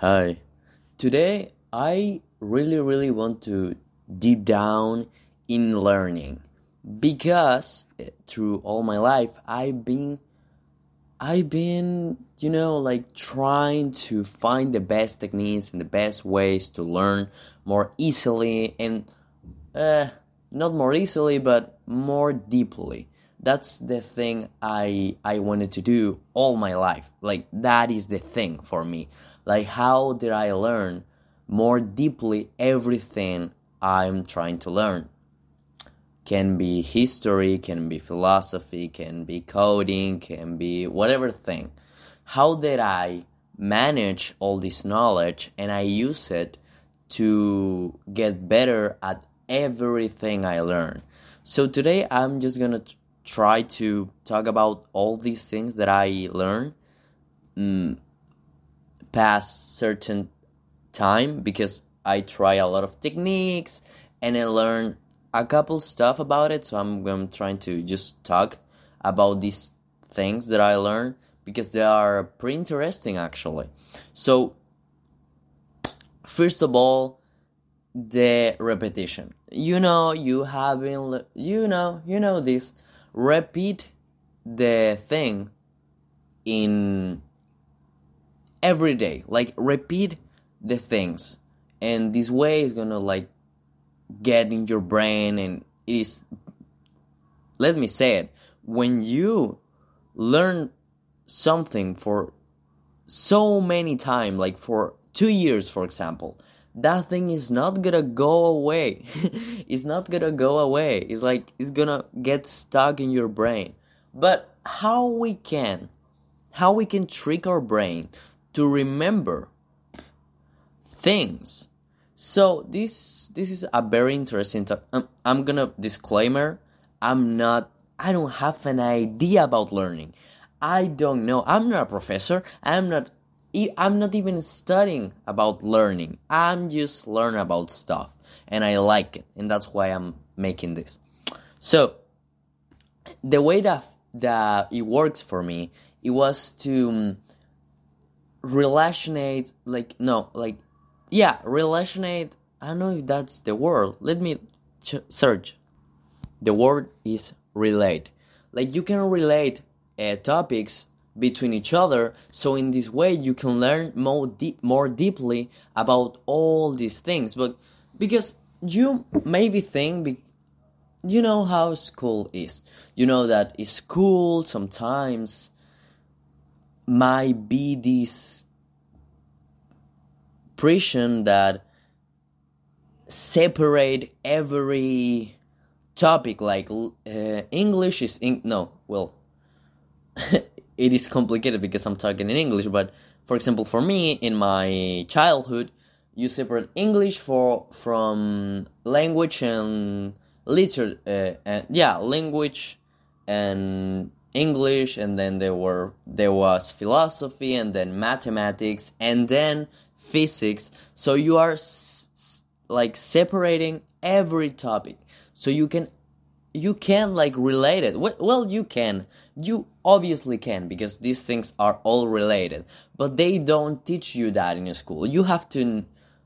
Hi. Today I really really want to deep down in learning because eh, through all my life I've been I've been, you know, like trying to find the best techniques and the best ways to learn more easily and uh not more easily but more deeply. That's the thing I I wanted to do all my life. Like that is the thing for me. Like how did I learn more deeply everything I'm trying to learn? Can be history, can be philosophy, can be coding, can be whatever thing. How did I manage all this knowledge and I use it to get better at everything I learn? So today I'm just gonna try to talk about all these things that I learn mm, past certain time because I try a lot of techniques and I learn a couple stuff about it. So I'm, I'm trying to just talk about these things that I learned because they are pretty interesting actually. So first of all, the repetition. You know, you have been, you know, you know this. Repeat the thing in every day. Like repeat the things, and this way is gonna like get in your brain and it is let me say it when you learn something for so many time like for 2 years for example that thing is not gonna go away. It's not gonna go away. It's like it's gonna get stuck in your brain. But how we can how we can trick our brain to remember things so this this is a very interesting. I'm, um, I'm gonna disclaimer. I'm not. I don't have an idea about learning. I don't know. I'm not a professor. I'm not. I'm not even studying about learning. I'm just learning about stuff, and I like it, and that's why I'm making this. So the way that that it works for me, it was to relationate, like no, like yeah, relationate. I don't know if that's the word. Let me ch- search. The word is relate. Like you can relate uh, topics between each other, so in this way you can learn more deep, more deeply about all these things. But because you maybe think, be- you know how school is. You know that school sometimes might be this prison that separate every topic like uh, english is in- no well it is complicated because i'm talking in english but for example for me in my childhood you separate english for from language and literature uh, and yeah language and english and then there were there was philosophy and then mathematics and then physics. So you are s- like separating every topic. So you can you can like relate it. Well, you can. You obviously can because these things are all related. But they don't teach you that in school. You have to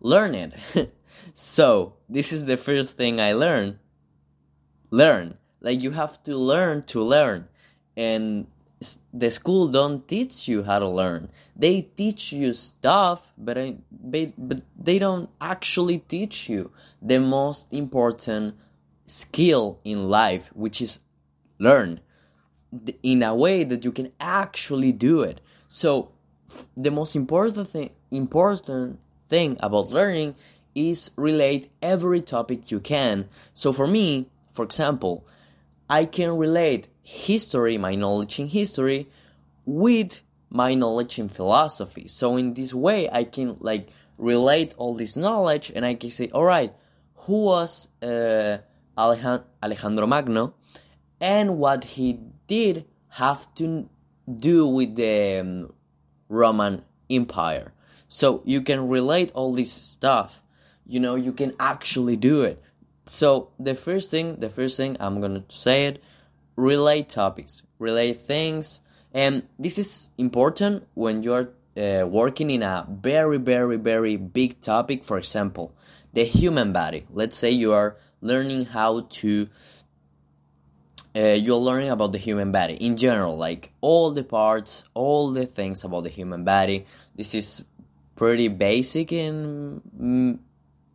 learn it. so, this is the first thing I learned. Learn. Like you have to learn to learn. And the school don't teach you how to learn. They teach you stuff, but I, but they don't actually teach you the most important skill in life, which is learn in a way that you can actually do it. So the most important thing important thing about learning is relate every topic you can. So for me, for example, I can relate history, my knowledge in history, with my knowledge in philosophy. So in this way, I can like relate all this knowledge, and I can say, all right, who was uh, Alejandro Magno, and what he did have to do with the um, Roman Empire. So you can relate all this stuff. You know, you can actually do it. So the first thing, the first thing I'm gonna say it relate topics, relate things, and this is important when you are uh, working in a very, very, very big topic, for example, the human body. Let's say you are learning how to. Uh, you're learning about the human body in general, like all the parts, all the things about the human body. This is pretty basic in mm,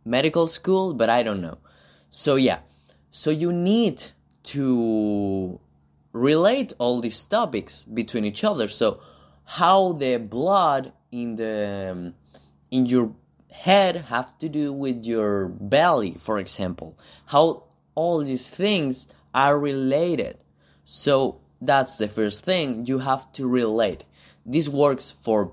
medical school, but I don't know. So, yeah, so you need to relate all these topics between each other. So, how the blood in the um, in your head have to do with your belly, for example. How all these things are related. So that's the first thing you have to relate. This works for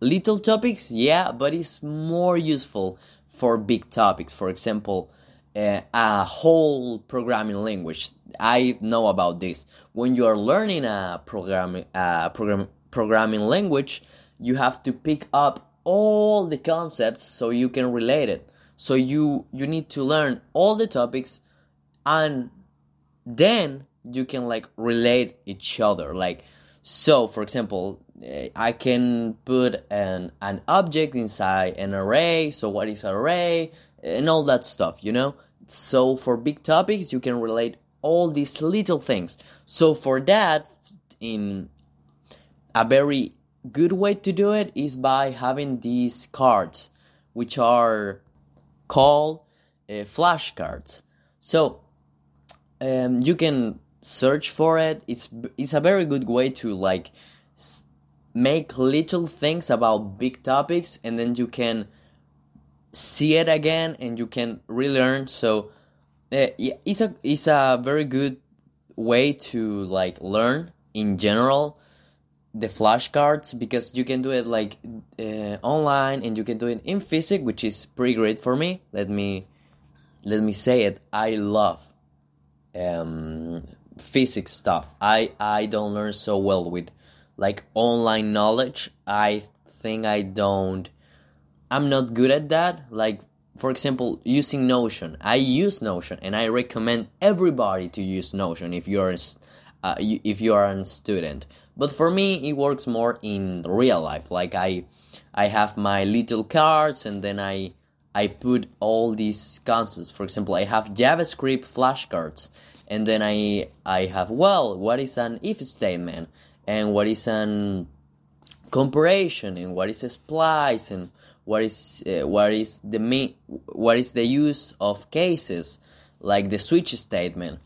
little topics, yeah, but it's more useful for big topics. For example, uh, a whole programming language. I know about this. When you are learning a programming a program, programming language, you have to pick up all the concepts so you can relate it. So you you need to learn all the topics, and then you can like relate each other. Like so, for example, eh, I can put an an object inside an array. So what is array? And all that stuff, you know? So for big topics, you can relate all these little things. So for that, in a very good way to do it is by having these cards, which are called uh, flashcards. So um, you can search for it. It's it's a very good way to like make little things about big topics, and then you can see it again and you can relearn. So uh, it's a it's a very good way to like learn in general the flashcards because you can do it like uh, online and you can do it in physics which is pretty great for me. Let me let me say it. I love um, physics stuff. I i don't learn so well with like online knowledge. I think i don't I'm not good at that. Like, for example, using Notion. I use Notion, and I recommend everybody to use Notion if you're uh, if you are a student. But for me, it works more in real life. Like I, I have my little cards, and then I I put all these concepts. For example, I have JavaScript flashcards, and then I I have well, what is an if statement, and what is an comparison, and what is a splice, and what is uh, what is the main what is the use of cases like the switch statement.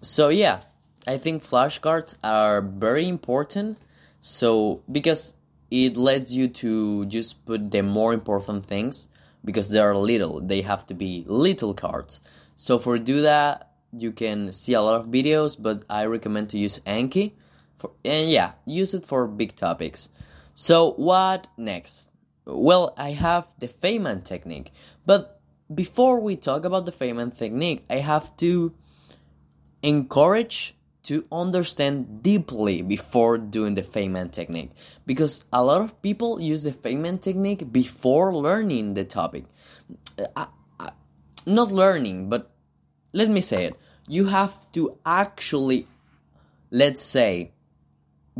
So yeah i think flashcards are very important. So because it lets you to just put the more important things because they are little they have to be little cards. So for do that you can see a lot of videos but i recommend to use anki for, and yeah use it for big topics. So what next well, I have the Feynman technique. But before we talk about the Feynman technique, I have to encourage to understand deeply before doing the Feynman technique because a lot of people use the Feynman technique before learning the topic. Uh, I, I, not learning, but let me say it. You have to actually, let's say,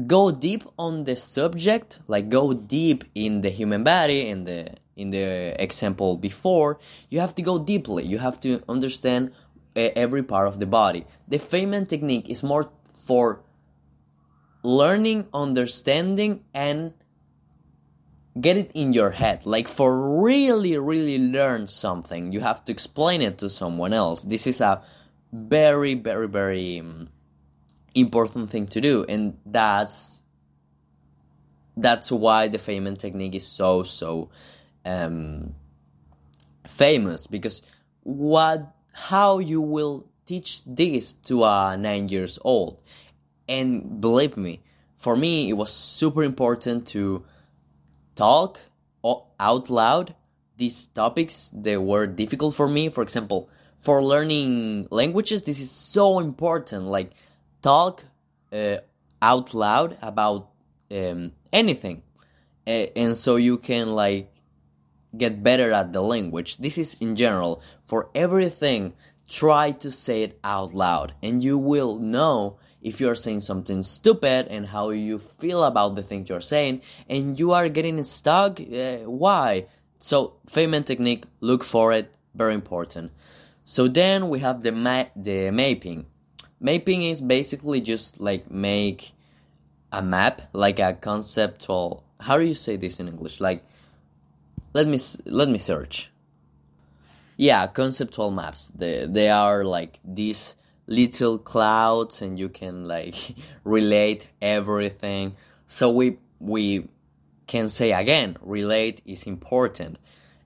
go deep on the subject like go deep in the human body in the in the example before you have to go deeply. You have to understand every part of the body. The feynman technique is more for learning understanding and get it in your head. Like for really really learn something you have to explain it to someone else. This is a very very very um, important thing to do and that's that's why the Feynman technique is so so um, famous because what how you will teach this to a nine years old. And believe me for me it was super important to talk out loud these topics they were difficult for me. For example for learning languages this is so important. Like talk uh, out loud about um, anything. Uh, and so you can like get better at the language. This is in general for everything try to say it out loud. And you will know if you're saying something stupid and how you feel about the thing you're saying. And you are getting stuck uh, why? So Feynman technique look for it very important. So then we have the ma- the mapping mapping is basically just like make a map like a conceptual how do you say this in english? Like let me let me search. Yeah conceptual maps. They, they are like these little clouds and you can like relate everything. So we we can say again relate is important.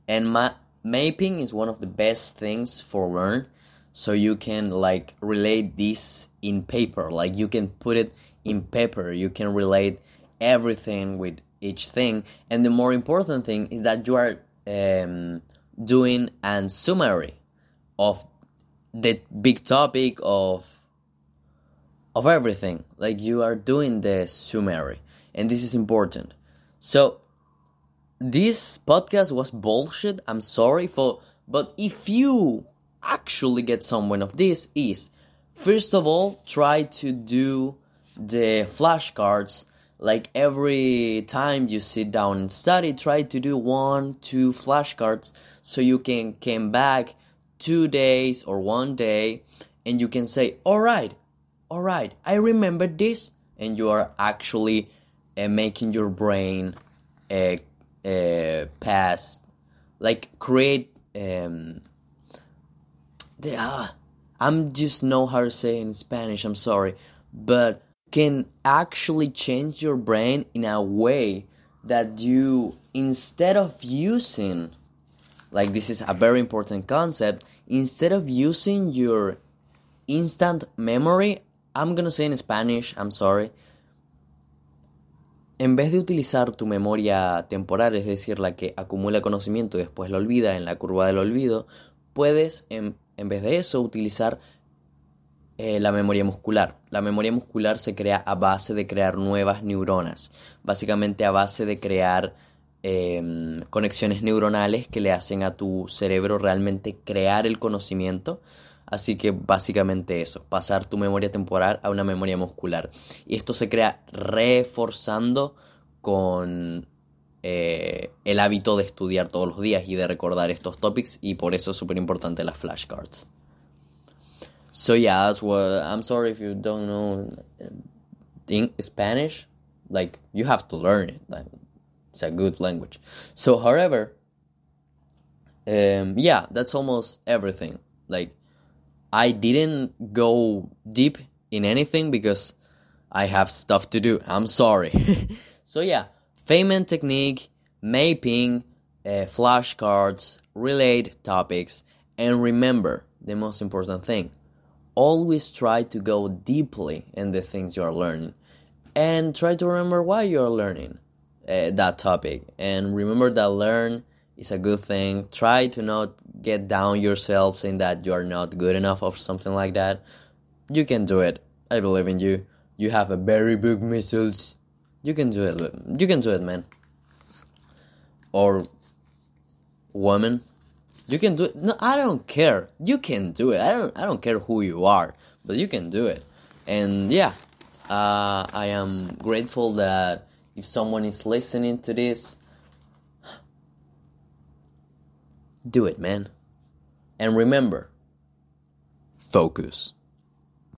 And ma- mapping is one of the best things for learn so you can like relate this in paper. Like you can put it in paper. You can relate everything with each thing. And the more important thing is that you are um, doing a summary of the big topic of of everything. Like you are doing the summary. And this is important. So this podcast was bullshit. I'm sorry for but if you actually get someone of this is first of all try to do the flashcards. Like every time you sit down and study try to do one two flashcards so you can come back two days or one day and you can say all right all right i remember this and you are actually uh, making your brain uh, uh, pass like create um, ah, i'm just know how to say in spanish i'm sorry. But can actually change your brain in a way that you instead of using like this is a very important concept instead of using your instant memory i'm gonna say in spanish i'm sorry en vez de utilizar tu memoria temporal, es decir, la que acumula conocimiento y después lo olvida en la curva del olvido, puedes en, en vez de eso utilizar eh, la memoria muscular. La memoria muscular se crea a base de crear nuevas neuronas, básicamente a base de crear eh, conexiones neuronales que le hacen a tu cerebro realmente crear el conocimiento. Así que básicamente eso, pasar tu memoria temporal a una memoria muscular. Y esto se crea reforzando con eh, el hábito de estudiar todos los días y de recordar estos topics y por eso es súper importante las flashcards. So yeah, that's what I'm sorry if you don't know in Spanish. Like you have to learn it. It's a good language. So, however, um, yeah, that's almost everything. Like I didn't go deep in anything because I have stuff to do. I'm sorry. so yeah, Feynman technique, mapping, uh, flashcards, relate topics, and remember the most important thing. Always try to go deeply in the things you are learning and try to remember why you are learning uh, that topic. And remember that learn is a good thing. Try to not get down yourself saying that you are not good enough or something like that. You can do it. I believe in you. You have a very big muscles you can do it you can do it man or woman you can do it. No, I don't care. You can do it. I don't. I don't care who you are, but you can do it. And yeah, uh, I am grateful that if someone is listening to this, do it, man. And remember, focus.